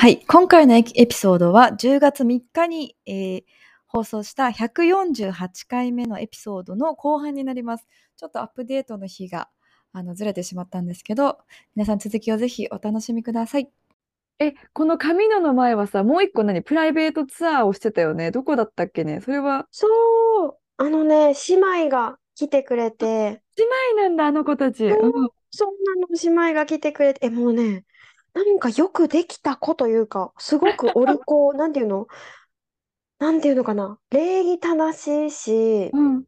はい、今回のエピソードは10月3日に、えー放送した148回目のエピソードの後半になります。ちょっとアップデートの日があのずれてしまったんですけど、皆さん続きをぜひお楽しみください。え、このカミノの前はさ、もう一個何？プライベートツアーをしてたよね。どこだったっけね？それは？そうあのね姉妹が来てくれて姉妹なんだ、あの子たち。うん。そんなの姉妹が来てくれてえもうねなんかよくできた子というかすごくお利口 なんていうの？なんていうのかな？礼儀正しいしうん。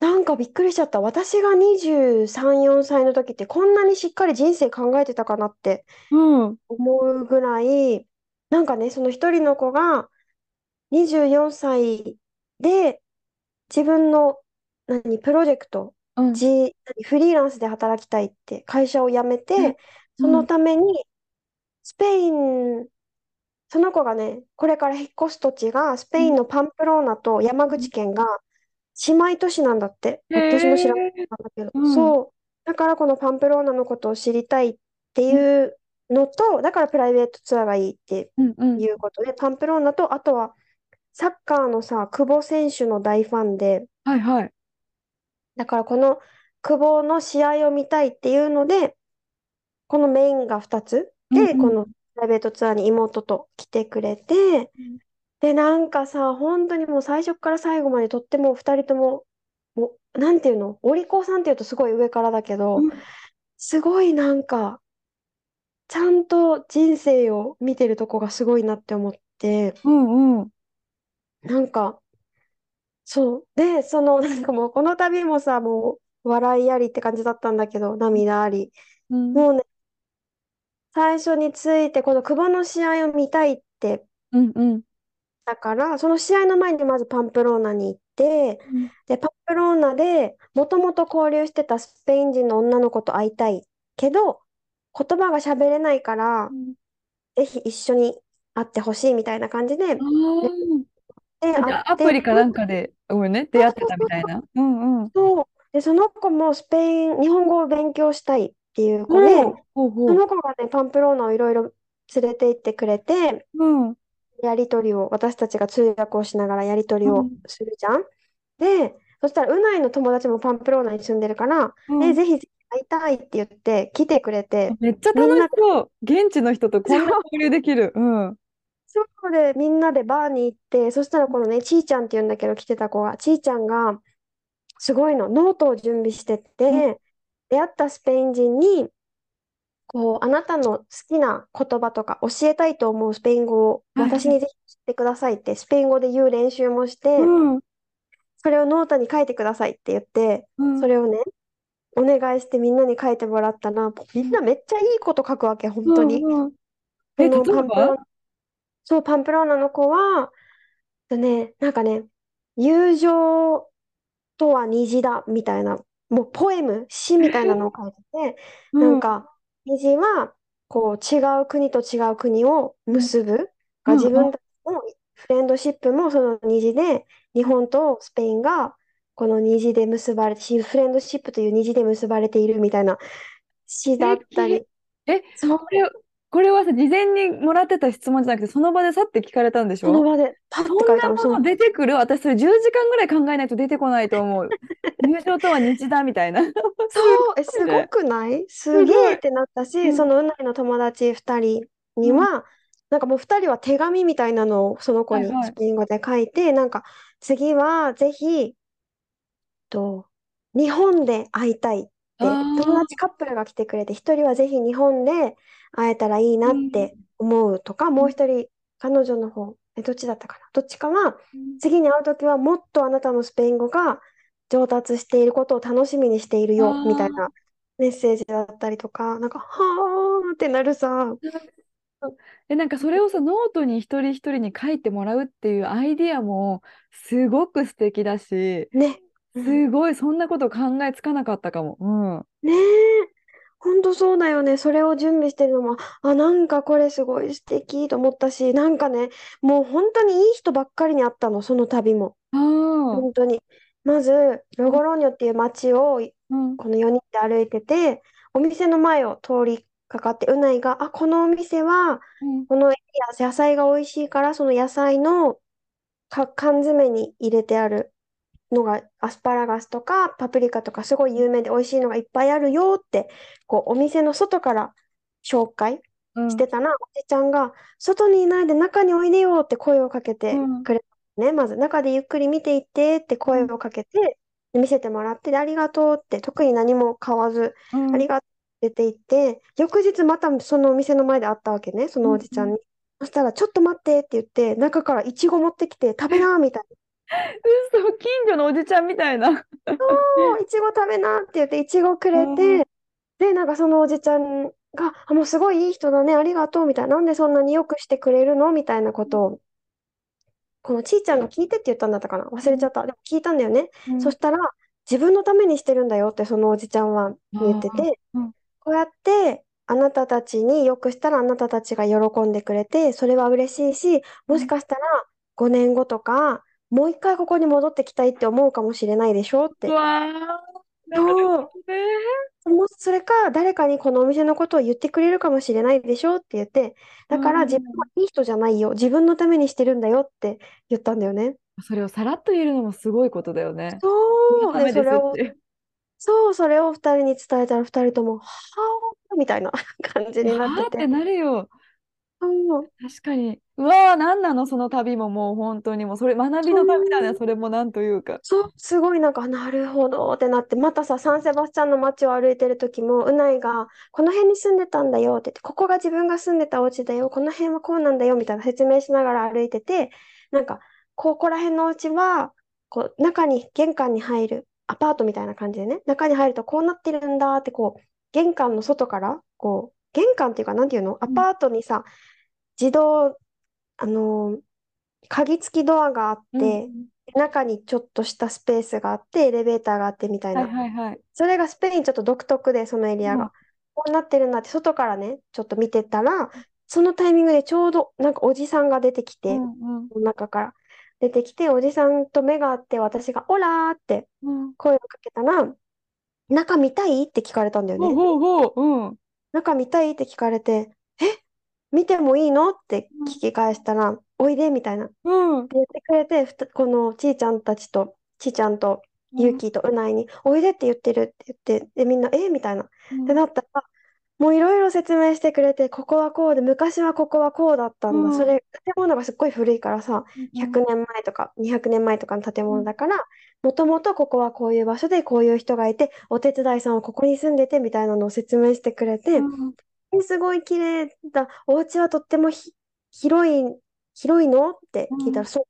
なんかびっくりしちゃった。私が23、4歳の時ってこんなにしっかり人生考えてたかなってうん。思うぐらい、なんかね、その一人の子が24歳で自分の何、プロジェクト、うん。じ、何フリーランスで働きたいって会社を辞めうんて、そのためにスペイン、その子がね、これから引っ越す土地がスペインのパンプローナと山口県が姉妹都市なんだって。私も知らなかへったんだけど。うんそう。だからこのパンプローナのことを知りたいっていうのと、だからプライベートツアーがいいってうんうん。いうことで、パンプローナと、あとはサッカーのさ、久保選手の大ファンで、はいはい。だからこの久保の試合を見たいっていうので、このメインが2つ？で、このプライベートツアーに妹と来てくれて、で、なんかさ、本当にもう最初から最後までとっても2人とも、もう、なんていうの、お利口さんっていうとすごい上からだけど、うんすごいなんか、ちゃんと人生を見てるとこがすごいなって思って、うんうん。なんか、そう。で、その、なんかもうこの旅もさ、もう笑いありって感じだったんだけど、涙あり。うんもうね、最初について、この久保の試合を見たいって、うんうん。だから、その試合の前にまずパンプローナに行って、で、パンプローナでもともと交流してたスペイン人の女の子と会いたいけど、言葉が喋れないから、ぜひ一緒に会ってほしいみたいな感じで、で、あー会じゃあアって、プリかなんかで、ごめんね、出会ってたみたいな。うんうん。そう。で、その子もスペイン、日本語を勉強したいっていう子で、ほうほうほそう。の子がね、パンプローナをいろいろ連れて行ってくれて、うん。やり取りを、私たちが通訳をしながらやり取りをうんするじゃん。で、そしたら、うないの友達もパンプローナに住んでるから、うんえ、ぜひ会いたいって言って来てくれて、めっちゃ楽しそう。現地の人とこんな交流できる。うん。そうでみんなでバーに行って、そしたらこのね、ちーちゃんって言うんだけど来てた子が、ちーちゃんがすごいの、ノートを準備してって、出会ったスペイン人に、こう、あなたの好きな言葉とか教えたいと思うスペイン語をはいはい私にぜひ知ってくださいって、スペイン語で言う練習もして、うん。それをノートに書いてくださいって言って、うん。それをね、お願いしてみんなに書いてもらったら、みんなめっちゃいいこと書くわけ、本当に。うんうん。え、例えば？パンそう、パンプローナの子は、とね、なんかね、友情とは虹だみたいな、もうポエム、詩みたいなのを書いてて、なんか、虹は、こう、違う国と違う国を結ぶ、うん自分たちのフレンドシップもその虹で、日本とスペインが、この虹で結ばれて、フレンドシップという虹で結ばれているみたいな詩だったり、え、それ、これはさ、事前にもらってた質問じゃなくて、その場でさって聞かれたんでしょ？その場でパッてそんな書いたの、そうもの出てくる。私、それ10時間ぐらい考えないと出てこないと思う。入賞とは日だみたいな。そう、え、すごくない？すげえってなったし、うん。そのうないの友達2人には、なんかもう2人は手紙みたいなのをその子にはいはい。スペイン語で書いて、なんか次はぜひ、と、日本で会いたいって、友達カップルが来てくれて、1人はぜひ日本で会えたらいいなって思うとか、もう1人、彼女の方、え、どっちだったかな？どっちかは、次に会うときはもっとあなたのスペイン語が上達していることを楽しみにしているよみたいなメッセージだったりとか、なんか、はーってなるさ、え、なんかそれをさ、ノートに一人一人に書いてもらうっていうアイディアもすごく素敵だし、ね。うん。すごい、そんなこと考えつかなかったかも。うん。ねえ、ほんとそうだよね。それを準備してるのも、あ、なんかこれすごい素敵と思ったし、なんかね、もう本当にいい人ばっかりに会ったの、その旅も。ああ、本当に。まず、ロゴローニョっていう街をうん、この4人で歩いてて、お店の前を通りかかって、うないが、あ、このお店は、うん、このエリア、野菜が美味しいから、その野菜のか缶詰に入れてあるのが、アスパラガスとかパプリカとか、すごい有名で美味しいのがいっぱいあるよって、こう、お店の外から紹介うん、してたら、おじちゃんが、外にいないで中においでよって声をかけてうん。くれたね。まず、中でゆっくり見ていってって声をかけて、で見せてもらって、でありがとうって、特に何も買わず、うん、ありがとうって出て行って、翌日またそのお店の前で会ったわけね、そのおじちゃんに。そしたら、ちょっと待ってって言って、中からイチゴ持ってきて、食べなみたい嘘、近所のおじちゃんみたいな。な。いちご食べなって言って、いちごくれうんて、で、なんかそのおじちゃんが、あ、もうすごいいい人だね、ありがとうみたいな、なんでそんなによくしてくれるのみたいなことを、このちーちゃんが聞いてって言ったんだったかな？忘れちゃった。でも聞いたんだよね。うんそしたら、自分のためにしてるんだよって、そのおじちゃんは言ってて、うんこうやって、あなたたちによくしたらあなたたちが喜んでくれて、それは嬉しいし、もしかしたら5年後とか、もう一回ここに戻ってきたいって思うかもしれないでしょってう。わー、なるほどね。もしそれか、誰かにこのお店のことを言ってくれるかもしれないでしょって言って、だからうん自分はいい人じゃないよ。自分のためにしてるんだよって言ったんだよね。それをさらっと言えるのもすごいことだよね。そう。で、それを。そう、それを二人に伝えたら二人とも、はあ、みたいな感じになってってて。なるよ。そう確かに。うわー、なんなの、その旅ももう本当にもう、それ学びの旅だね、それもなんというか。そう、すごいなんか、なるほどってなって、またさ、サンセバスチャンの街を歩いてる時も、うないが、この辺に住んでたんだよって言って、ここが自分が住んでたお家だよ、この辺はこうなんだよ、みたいな説明しながら歩いてて、なんか、ここら辺のお家は、こう、中に、玄関に入る、アパートみたいな感じでね、中に入るとこうなってるんだって、こう、玄関の外から、こう、玄関っていうか、なんていうの？アパートにさ、自動、あのー鍵付きドアがあって、中にちょっとしたスペースがあって、エレベーターがあってみたいはいな。はいはい。それがスペインちょっと独特で、そのエリアうんが。こうなってるんだって、外からね、ちょっと見てたら、そのタイミングでちょうど、なんかおじさんが出てきて、うんうん中から出てきて、おじさんと目が合って、私が、オラーってうん。声をかけたら、中見たいって聞かれたんだよほうね。ほうほう。うん。中見たい？って聞かれて、え？見てもいいの？って聞き返したら、おいでみたいな。うん。言ってくれて、ふたこのちーちゃんたちと、ちーちゃんとゆうきとうないに、おいでって言ってるって言って、で、みんな、え？みたいな。ってなったら、もういろいろ説明してくれて、ここはこうで、昔はここはこうだったんだ。うんそれ、建物がすっごい古いからさ、うん100年前とか200年前とかの建物だから、もともとここはこういう場所でこういう人がいて、お手伝いさんはここに住んでてみたいなのを説明してくれて、すごい綺麗だ。お家はとってもひ広い、広いの？って聞いたら、うんそ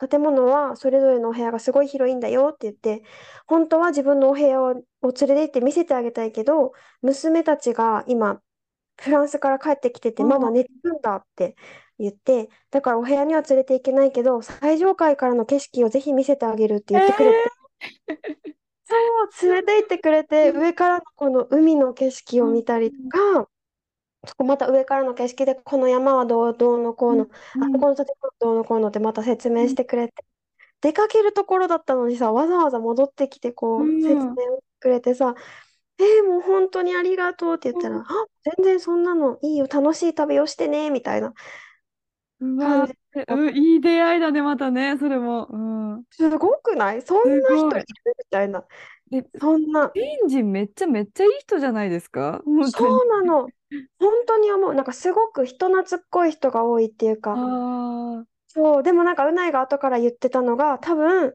う、建物はそれぞれのお部屋がすごい広いんだよって言って、本当は自分のお部屋を、を連れて行って見せてあげたいけど、娘たちが今、フランスから帰ってきてて、うん。まだ寝てるんだって言って、だからお部屋には連れて行けないけど、最上階からの景色をぜひ見せてあげるって言ってくれて、そう、連れて行ってくれて、上からのこの海の景色を見たりとか、そこまた上からの景色で、この山はどう、どうのこうの、あそこの建物どうのこうのってまた説明してくれて、出かけるところだったのにさ、わざわざ戻ってきて、こうん。う、説明をしてくれてさ、えー、もう本当にありがとうって言ったら、うん。あ、全然そんなのいいよ、楽しい旅をしてね、みたいなうわ。うん、いい出会いだね、またね、それも。うん。すごくない？そんな人いる？みたいな。え、そんな。スペイン人めっちゃめっちゃいい人じゃないですか？そうなの。本当に思う。なんかすごく人懐っこい人が多いっていうか。そう。でもなんか、うないが後から言ってたのが、多分、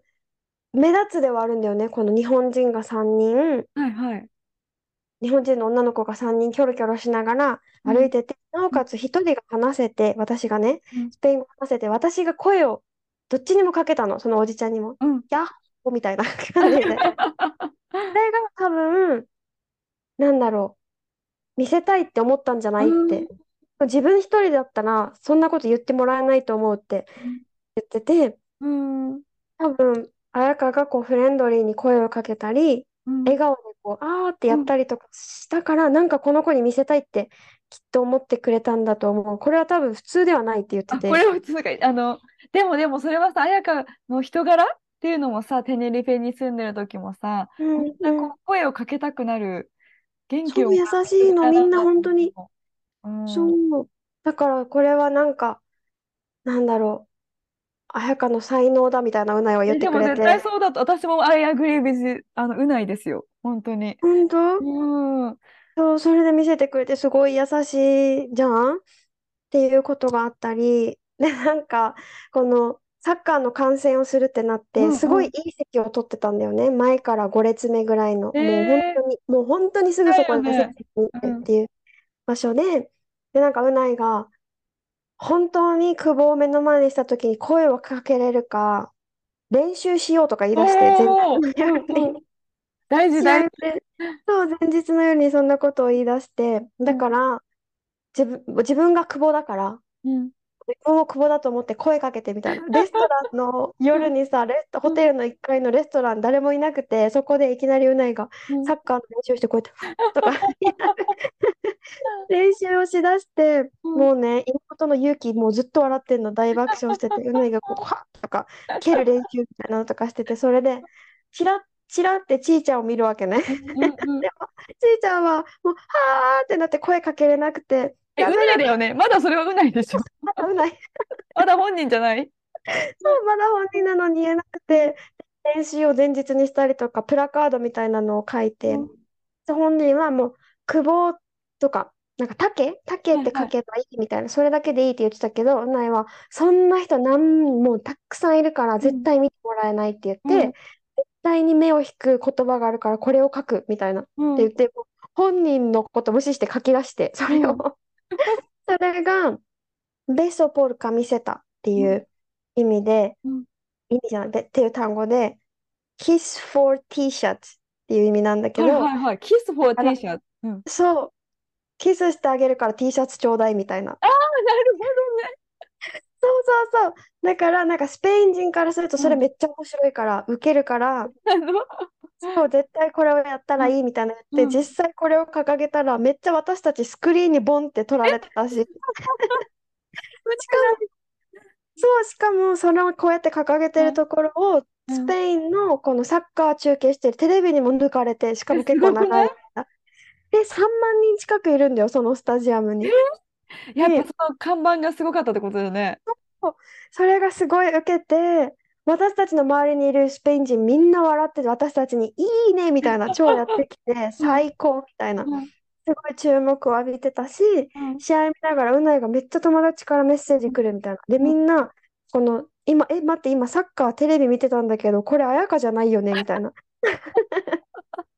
目立つではあるんだよね。この日本人が3人、はいはい。日本人の女の子が3人キョロキョロしながらうん歩いてて、なおかつ1人が話せて、私がねうん、スペイン語話せて、私が声をどっちにもかけたの、そのおじちゃんにも。うん。ヤッホーみたいな 感じで。それが多分、なんだろう、見せたいって思ったんじゃなうんいって。自分一人だったら、そんなこと言ってもらえないと思うって言ってて、うん。うん。多分、彩香がこうフレンドリーに声をかけたり、うん笑顔でこう、あーってやったりとかしたから、なんかこの子に見せたいってきっと思ってくれたんだと思う。これは多分普通ではないって言ってあ、て。これは普通か、あの、でもでもそれはさ、彩香の人柄っていうのもさ、テネリフェに住んでる時もさ、うんうんう声をかけたくなる元気をそう優しいの、みんな本当に。うん、そう。だからこれはなんか、なんだろう。彩香の才能だみたいなうないは言ってくれでも絶対て。そうだと、私も I agree with あの、うないですよ。本当に。本当？うん。そう、それで見せてくれてすごい優しいじゃん？っていうことがあったり、で、なんか、このサッカーの観戦をするってなって、すごいいい席を取ってたんだよね。前から5列目ぐらいの。もう本当に、もう本当にすぐそこでだよね。席に行ってっていう場所で、で、なんかうないが、本当に久保を目の前にした時に声をかけれるか、練習しようとか言い出して、前お大事試大事。そう、前日の夜にそんなことを言い出して、だから、自分、自分が久保だから、うん。自分を久保だと思って声かけてみたいな。レストランの夜にさ、レスト、ホテルの1階のレストラン誰もいなくて、そこでいきなりうないがうんサッカーの練習してこうやって、とか 練習をしだして、うんもうね、妹の勇気もうずっと笑ってんの、大爆笑してて、うないがこう、はっとか、蹴る練習みたいなのとかしてて、それで、チラッチラってちーちゃんを見るわけね。うんうんでも、ちいちゃんは、もう、はーってなって声かけれなくて、え、うないだよね。まだそれはうないでしょ。まだうない。まだ本人じゃない？そう、まだ本人なのに言えなくて、練習を前日にしたりとか、プラカードみたいなのを書いて、うん本人はもう、久保とか、なんか、竹？竹って書けばいいみたいな、それだけでいいって言ってたけど、うないは、そんな人なんもうたくさんいるから、絶対見てもらえないって言って、うん絶対に目を引く言葉があるから、これを書くみたいな。うんって言って、本人のこと無視して書き出して、それを。う んそれが、ベソポルカ見せたっていう意味で、うん意味じゃない、べっていう単語で、kiss for t-shirt っていう意味なんだけはいど、はいはい。Kiss for T シャツ。そう、キスしてあげるから T シャツちょうだいみたいな。るほどね。そうそうそう。だから、なんかスペイン人からするとそれめっちゃ面白いから、ウケるから、そう、絶対これをやったらいいみたいな言って、うん。実際これを掲げたら、めっちゃ私たちスクリーンにボンって撮られてたし、しかも、そう、しかも、それをこうやって掲げてるところを、うん。スペインのこのサッカー中継してるテレビにも抜かれて、しかも結構長い間。で、3万人近くいるんだよ、そのスタジアムに。やっぱその看板がすごかったってことだよね。それがすごい受けて、私たちの周りにいるスペイン人みんな笑ってて、私たちにいいねみたいな、超やってきて、最高みたいな、すうんごい注目を浴びてたし、うん試合見ながら、うないがめっちゃ友達からメッセージ来るみたいな。で、みんな、この、今、え、待って、今、サッカーテレビ見てたんだけど、これ、彩香じゃないよねみたいな。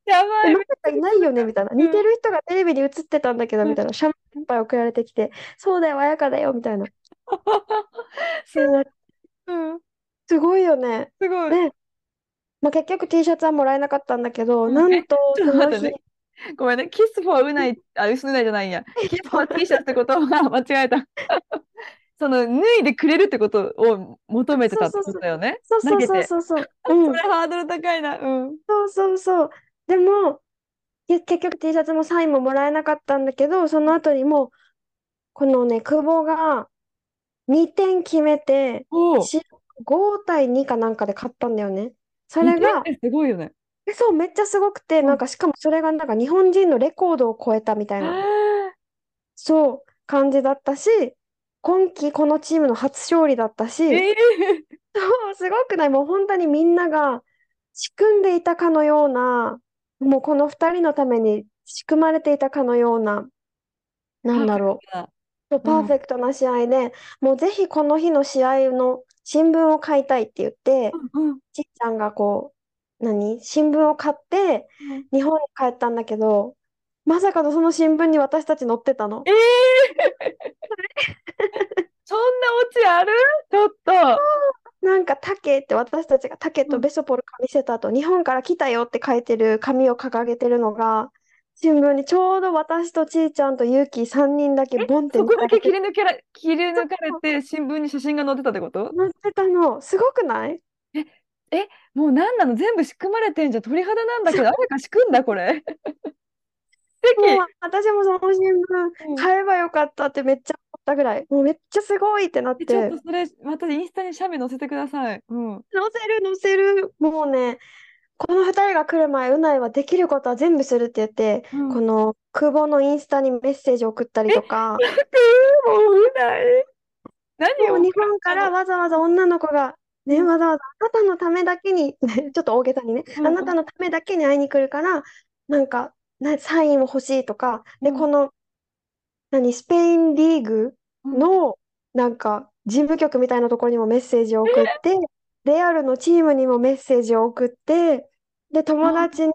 え、やばい。まさかいないよね？みたいな。似てる人がテレビに映ってたんだけど、みたいな。シャンパン送られてきて、そうだよ、彩香だよ、みたいな。うん、すごいよね。すごい。で、まあ、結局 T シャツはもらえなかったんだけど、うんなんとちょっその日、と待ってね。ごめんね。 Kiss for うない、あ、うないじゃないんや。キスフォー T シャツってことは間違えた。その脱いでくれるってことを求めてたってことだよね。そうそうそう。そうそう。うそんれ。ハードル高いな。うん。そうそうそう。でも、結局 T シャツもサインももらえなかったんだけど、その後にもう、このね、久保が2点決めて、おお。し5対2かなんかで勝ったんだよね。それ2点がっ、てすごいよね。えそう、めっちゃすごくて、うんなんかしかもそれがなんか日本人のレコードを超えたみたいな、そう、感じだったし、今季このチームの初勝利だったし、ええそう、すごくない、もう本当にみんなが仕組んでいたかのような、もうこの2人のために仕組まれていたかのような、なんだろう、パーフェクトな試合で、もうぜひこの日の試合の新聞を買いたいって言って、うんうん。ちっちゃんがこう、何？新聞を買って、日本に帰ったんだけど、まさかのその新聞に私たち載ってたの？ええ そんなオチある？ちょっと。なんか、タケって私たちがタケとベソポルか見せた後、日本から来たよって書いてる紙を掲げてるのが、新聞にちょうど私とちーちゃんとゆうき3人だけボンってそこだけ切載り抜けら、切り抜かれて新聞に写真が載ってたってこと？ってたの。すごくない？え、もう何なの？全部仕組まれてんじゃん。鳥肌なんだけど、誰か仕組んだ、これ？もう私もその新うん。聞買えばよかったってめっちゃ思ったぐらい。もうめっちゃすごいってなっえちょて。っとそれ、またインスタに写メ載せてください。うん。載せる載せる。もうね、この2人が来る前、うないはできることは全部するって言って、うんこの久保のインスタにメッセージ送ったりとか、もう、うない。何を？日本からわざわざ女の子が、ね、うんわざわざあなたのためだけに、ね ちょっと大げさにね、うんあなたのためだけに会いに来るから、なんか、なサインを欲しいとか、で、うんこの、何、スペインリーグうん。の、なんか、事務局みたいなところにもメッセージを送って、レアルのチームにもメッセージを送って、で、友達に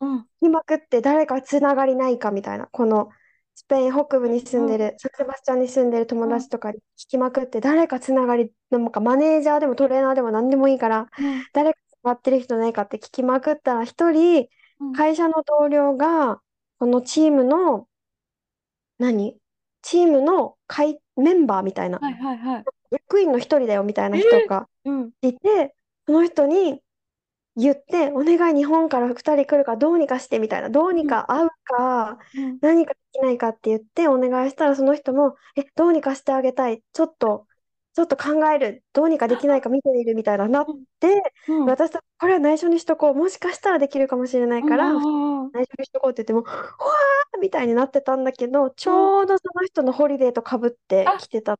うん。聞きまくって誰かつながりないかみたいな、このスペイン北部に住んでる、サンセバスチャンに住んでる友達とかに聞きまくって、誰かつながり、なんかマネージャーでもトレーナーでも何でもいいから、うん。誰かつながってる人ないかって聞きまくったら、一人、うん。会社の同僚が、このチームの、何？チームの会メンバーみたいな、はいはいはい。役員の一人だよみたいな人がうん。いて、その人に言って、お願い日本から2人来るからどうにかしてみたいな、どうにか会うか、うん。何かできないかって言ってお願いしたら、その人も、え、どうにかしてあげたい、ちょっと、ちょっと考える、どうにかできないか見てみるみたいななって、うん。私とこれは内緒にしとこう、もしかしたらできるかもしれないから、うん内緒にしとこうって言っても、ほわーみたいになってたんだけど、ちょうどその人のホリデーとかぶってあ来てた。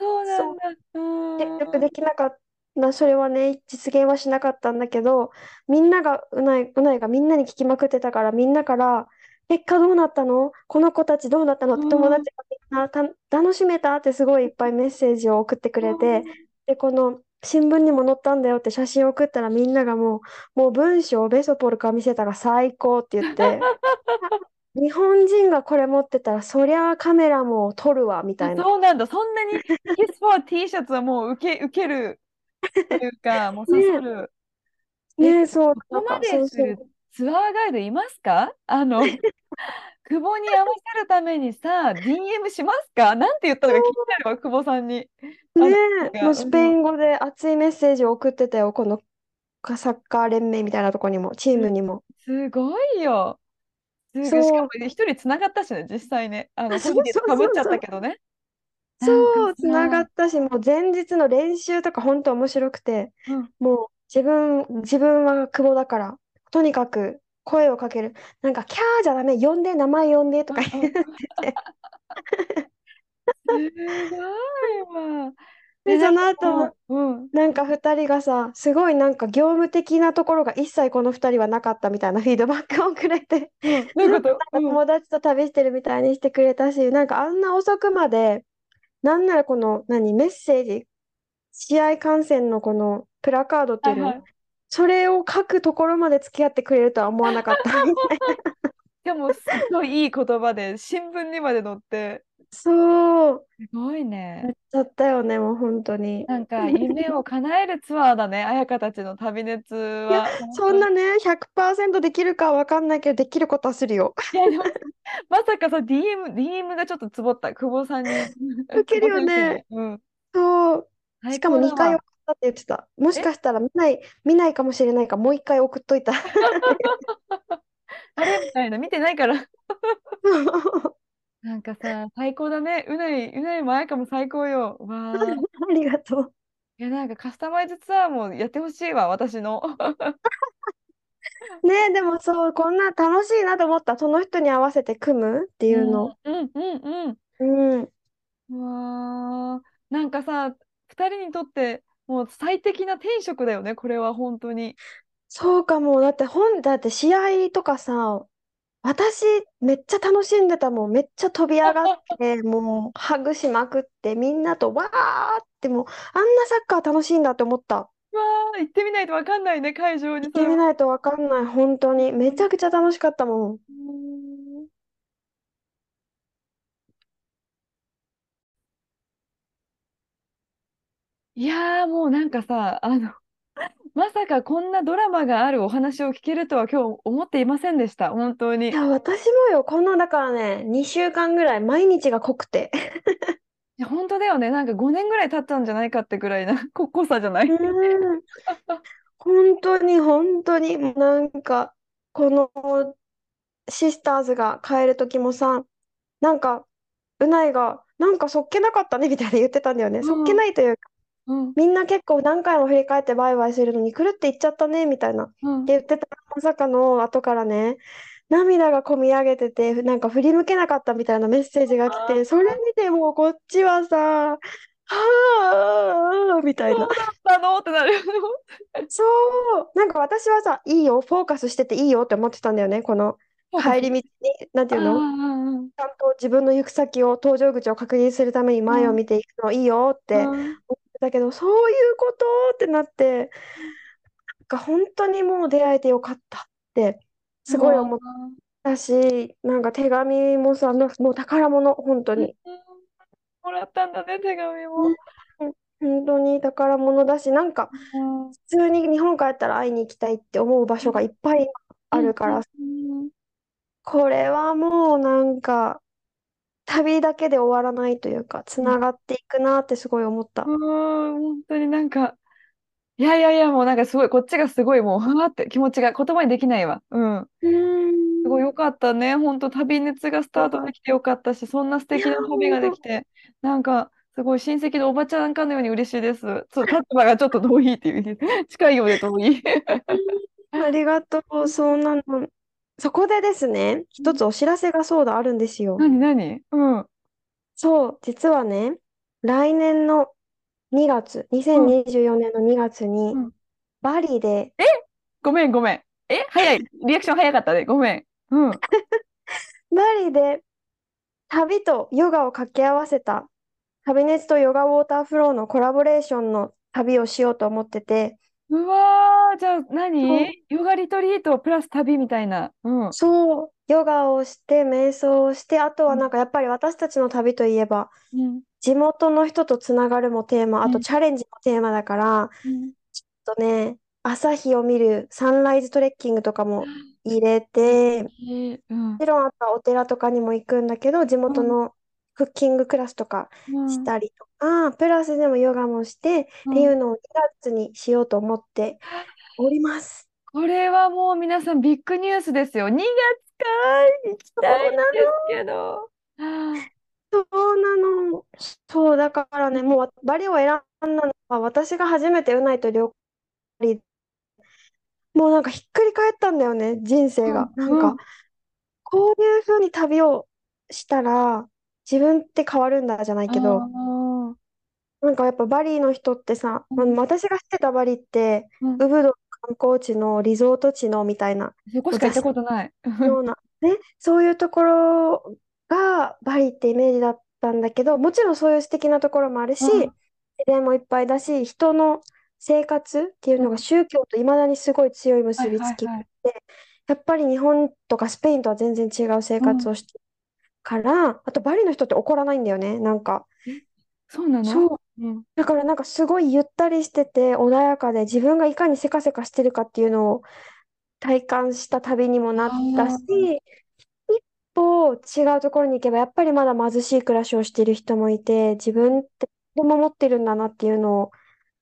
そうなんだ。うん。結局できなかった、それはね、実現はしなかったんだけど、みんなが、うない、うないがみんなに聞きまくってたから、みんなから、結果どうなったの？この子たちどうなったの？ってうん友達がみんなた楽しめた？ってすごいいっぱいメッセージを送ってくれて、で、この新聞にも載ったんだよって写真を送ったらみんながもう、もう文章をベソポルから見せたら最高って言って、日本人がこれ持ってたら、そりゃあカメラも撮るわ、みたいな。そうなんだ。そんなに Kiss for T シャツはもう受け、受けるというか、もう刺さる。ねえ、そう、ここま。でするツアーガイドいますか？あの、久保に合わせるためにさ、DM しますか？なんて言ったのか聞きたいわ、久保さんに。ねもうスペイン語で熱いメッセージを送ってたよ、このサッカー連盟みたいなとこにも、チームにも。すごいよ。しかも一人つながったしね、実際ね。あの、かぶっちゃったけどね。そう、つながっったし、もう前日の練習とか本当面白くて、うんもう自分、自分は久保だから、とにかく声をかける。なんか、キャーじゃダメ、呼んで、名前呼んでとか言ってて。すごいわ。で、その後か、うん。なんか2人がさ、すごいなんか業務的なところが一切この2人はなかったみたいなフィードバックをくれて、友達と旅してるみたいにしてくれたし、なんかあんな遅くまで、なんならこの、何、メッセージ、試合観戦のこのプラカードっていうの、はいはいそれを書くところまで付き合ってくれるとは思わなかったみたいな。でも、すごいいい言葉で、新聞にまで載って、そう、すごいやっね。ちゃったよね、もう本当に。なんか、夢を叶えるツアーだね、彩香たちの旅熱は。そんなね、100%できるかは分かんないけど、できることはするよ。まさかさ、DM、DM がちょっとつぼった、久保さんに。ウケるよね。うん。そう。最しかも高だ2回たって言ってた。もしかしたら見ない、見ないかもしれないから、もう1回送っといた。あれ？みたいな、見てないから。なんかさ、最高だね。うない、うないも彩香も最高よ。わあ。いありがとう。や、なんかカスタマイズツアーもやってほしいわ、私の。ねえ、でもそう、こんな楽しいなと思った。その人に合わせて組むっていうの。うんうんうん。うん。うわあ。なんかさ、二人にとってもう最適な転職だよね、これは本当に。そうかも。だって本、だって試合とかさ、私めっちゃ楽しんでたもん。めっちゃ飛び上がって、もうハグしまくって、みんなとわーってもう、あんなサッカー楽しいんだって思った。うわあ、行ってみないとわかんないね、会場に行ってみないとわかんない。本当に。めちゃくちゃ楽しかったもん。うんいやーもうなんかさ、あの、まさかこんなドラマがあるお話を聞けるとは今日思っていませんでした。本当に。いや、私もよ、この、だからね、2週間ぐらい毎日が濃くて。いや、本当だよね。なんか5年ぐらい経ったんじゃないかってぐらいな 濃濃さじゃない？うーん。本当に、本当に、なんか、このシスターズが帰る時もさ、なんか、うないが、なんかそっけなかったねみたいな言ってたんだよね。そっけうん、ないというか、うん、みんな結構何回も振り返ってバイバイするのに、くるって言っちゃったねみたいな。ってうん。言ってたまさかの後からね、涙がこみ上げてて、なんか振り向けなかったみたいなメッセージが来て、それ見てもうこっちはさ、はあ、みたいな。そうだったのってなる。そう、なんか私はさ、いいよ、フォーカスしてていいよって思ってたんだよね。このフォーカス。帰り道に、なんてあいうの？あ、ちゃんと自分の行く先を、搭乗口を確認するためにうん、前を見ていくのいいよってうん、思ってたけど、そういうこと？ってなって、なんか本当にもう出会えてよかったってすごい思ったし、なんか手紙もさ、もう宝物、本当うん、に。もらったんだね、手紙うんも。本当に宝物だし、なんか普通に日本帰ったら会いに行きたいって思う場所がいっぱいうん、あるから、うん。これはもうなんか旅だけで終わらないというか、つうんながっていくなってすごい思った。うん本当になんか、いやいやいや、もうなんかすごい、こっちがすごいもう、はーって気持ちが言葉にできないわ。うん。う。すごいよかったね。本当旅熱がスタートできてよかったし、そんな素いや、敵な旅。ができて、なんか、すごい親戚のおばちゃんかのように嬉しいです。そう、立場がちょっと遠いっていう、近いようで遠い。う んありがとう。そうなの。そこでですね、一つお知らせがそうだあるんですよ。何何？うん。そう、実はね、来年の2月、うん。2024年の2月に、うん。バリで、え？ごめんごめん。え？早い。リアクション早かったね。ごめん。うん。バリで旅とヨガを掛け合わせた旅熱とヨガウォーターフローのコラボレーションの旅をしようと思ってて、うわー、じゃあ何？そうヨガリトリートプラス旅みたいな。うん。そう、ヨガをして、瞑想をして、あとうん。はなんかやっぱり私たちの旅といえば、うん。地元の人とつながるもテーマ、あとうん。チャレンジもテーマだから、うんちょっとね、朝日を見るサンライズトレッキングとかも入れて、もえー、うん。ちろんあとはお寺とかにも行くんだけど、地うん。元のクッキングクラスとかうん。したりとか、プラスでもヨガもしてっていうのを2月にしようと思っております。これはもう皆さんビッグニュースですよ。2月か行きたそうなの。いんですけど。はあそうなの。そう、だからね、もうバリを選んだのは、私が初めてうないと旅行、もうなんかひっくり返ったんだよね、人生が。うんなんか、うん。こういう風に旅をしたら、自分って変わるんだじゃないあけど、あ。なんかやっぱバリの人ってさ、まあうん私が知ってたバリって、うん。ウブドの観光地のリゾート地のみたいな、そこしか行ったことない。ような、ね、そういうところがバリってイメージだったんだけど、もちろんそういう素敵なところもあるし、うん自然もいっぱいだし、人の生活っていうのがうん。宗教といまだにすごい強いはい結びつき。で、やっぱり日本とかスペインとは全然違う生うん。活をしてるから、あとバリの人って怒らないんだよね、なんか。え、そうなのそう。うん。だからなんかすごいゆったりしてて穏やかで自分がいかにせかせかしてるかっていうのを体感した旅にもなったし、あ一歩違うところに行けば、やっぱりまだ貧しい暮らしをしている人もいて、自分って子供持ってるんだなっていうのを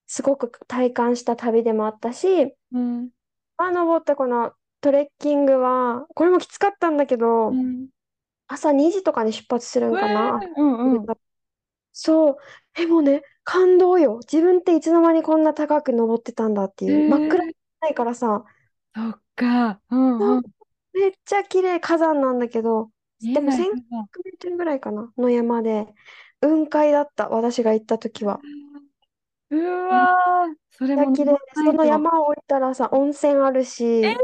すごく体感した旅でもあったし、うん。あ登ったこのトレッキングは、これもきつかったんだけど、うん。朝2時とかに出発するえんかな。ー、うんうん。そう。え、もうね、感動よ。自分っていつの間にこんな高く登ってたんだってえいう。真っ暗じー、ゃないからさ、そっか。うんそううん。めっちゃ綺麗火山なんだけど、でもないか1500メな。ートルぐらいかなの山で、雲海だった、私が行った時は。うめっちわー、それゃ綺麗で、らなそのいと。山を降りたらさ、温泉あるえー、し、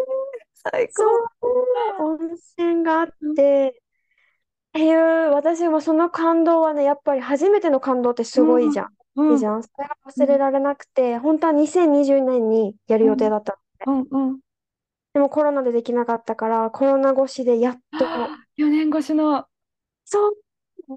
最高。そう、温泉があって、っていう、私もその感動はね、やっぱり初めての感動ってすごうんいじゃん。いいうんじゃん。それがうん忘れられなくて、本当は2020年にやるうん予定だったのね。うんうん。でもコロナでできなかったから、コロナ越しでやっと、4年越しの。そう、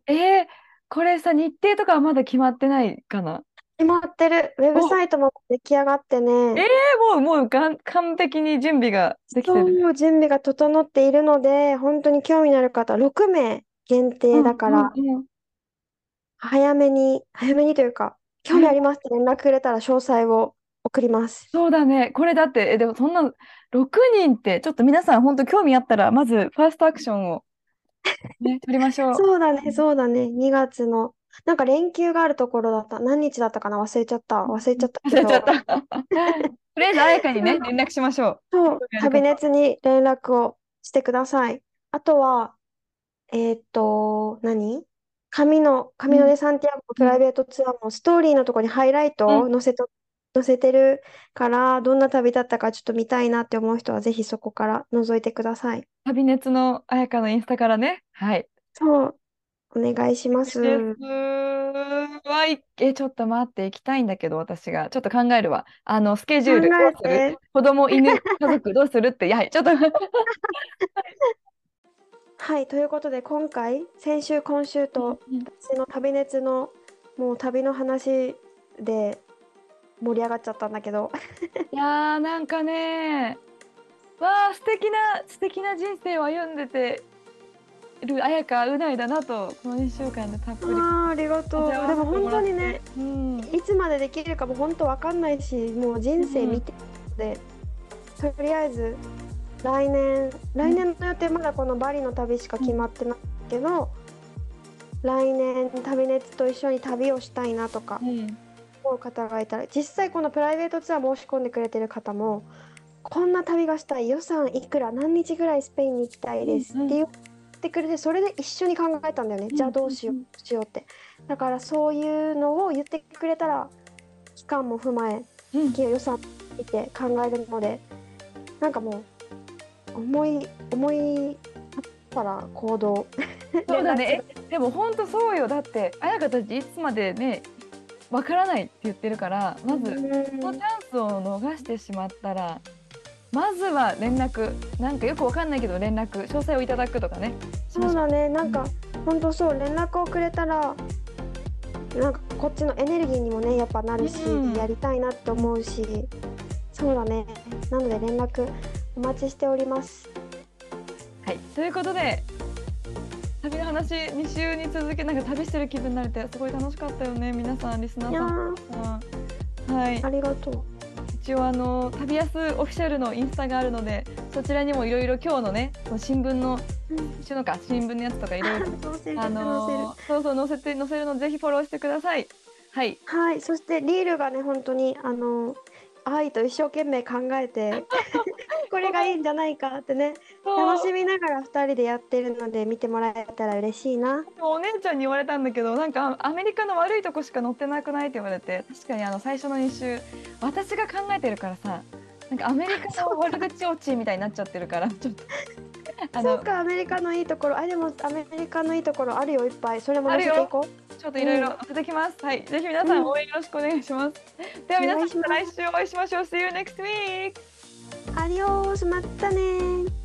えー、これさ、日程とかはまだ決まってないかな？決まってる。ウェブサイトも出来上がってえー、ね。もう、もうがん完璧に準備ができてる。そう、準備が整っているので、本当に興味のある方、6名限定だから、うんうんうん早めに、早めにというか、興味ありますって連絡くれたら詳細を送ります。そうだね。これだって、え、でもそんな6人って、ちょっと皆さん本当興味あったら、まずファーストアクションをね、取りましょう。そうだね、そうだね。2月の、なんか連休があるところだった。何日だったかな？忘れちゃった。忘れちゃったけ忘れちゃっど。た。とりあえず、あやかにね、連絡しましょう。そう、旅熱に連絡をしてください。あとは、えーっと、何？紙の、紙のデサンティアゴのプライベートツアーもストーリーのところにハイライトを載せと、載せてるから、どんな旅だったかちょっと見たいなって思う人は、ぜひそこから覗いてください。旅熱のあやかのインスタからね。はい。そう、お願いします。です。わい、え、ちょっと待って、行きたいんだけど、私が。ちょっと考えるわ。あの、スケジュール、考どうする？子供、犬、家族、どうするって、はい、ちょっと はい、ということで今回先週今週と私の旅熱のもう旅の話で盛り上がっちゃったんだけど いやー、なんかね、わあ、素敵な、素敵な人生を歩んでてるあやかうないだなと、この2週間でたっぷり。あーありがとうでも本当にねうん。いつまでできるかも本当わかんないしもう人生見てるので、とりあえず来年来年の予定まだこのバリの旅しか決まってないけど、来年旅熱と一緒に旅をしたいなとかうん思う方がいたら実際このプライベートツアー申し込んでくれてる方もこんな旅がしたい予算いくら何日ぐらいスペインに行きたいですうんうんって言ってくれてそれで一緒に考えたんだよね、じゃあどうしよううんしようって。だからそういうのを言ってくれたら期間も踏まえうん。予算見て考えるのでなんかもう思い思いあったら行動。そうだね。えでも本当そうよ。だって、あやかたちいつまでね、わからないって言ってるから、まず、うん。そのチャンスを逃してしまったら、まずは連絡、なんかよくわかんないけど連絡、詳細をいただくとかね。そうだね、なんか、本当そう、連絡をくれたら、なんかこっちのエネルギーにもね、やっぱなるし、うん。やりたいなって思うし、そうだね。なので連絡お待ちしております。はい、ということで旅の話2週に続けなんか旅してる気分になれてすごい楽しかったよね。皆さんリスナーさん。ー、はい。ありがとう。一応あの旅安オフィシャルのインスタがあるのでそちらにもいろいろ今日のねその新聞の一緒のか新聞のやつとかいろいろそうそう載せて載せるのでぜひフォローしてください。はい。はい、そしてリールがね、本当に、あの、愛と一生懸命考えて、これがいいんじゃないかってね、楽しみながら2人でやってるので、見てもらえたら嬉しいな。お姉ちゃんに言われたんだけどなんかアメリカの悪いとこしか載ってなくないって言われて確かにあの最初の2週私が考えてるからさなんかアメリカの悪口落ちみたいになっちゃってるからちょっとそうか、アメリカのいいところ、あ、でもアメリカのいいところあるよ、いっぱい。それも。ちょっといろいろ載せてきます、はい。ぜひ皆さうん。ん応援よろしくお願いします、では皆さん来週お会いしましょう。See you next week アディオース、またねー。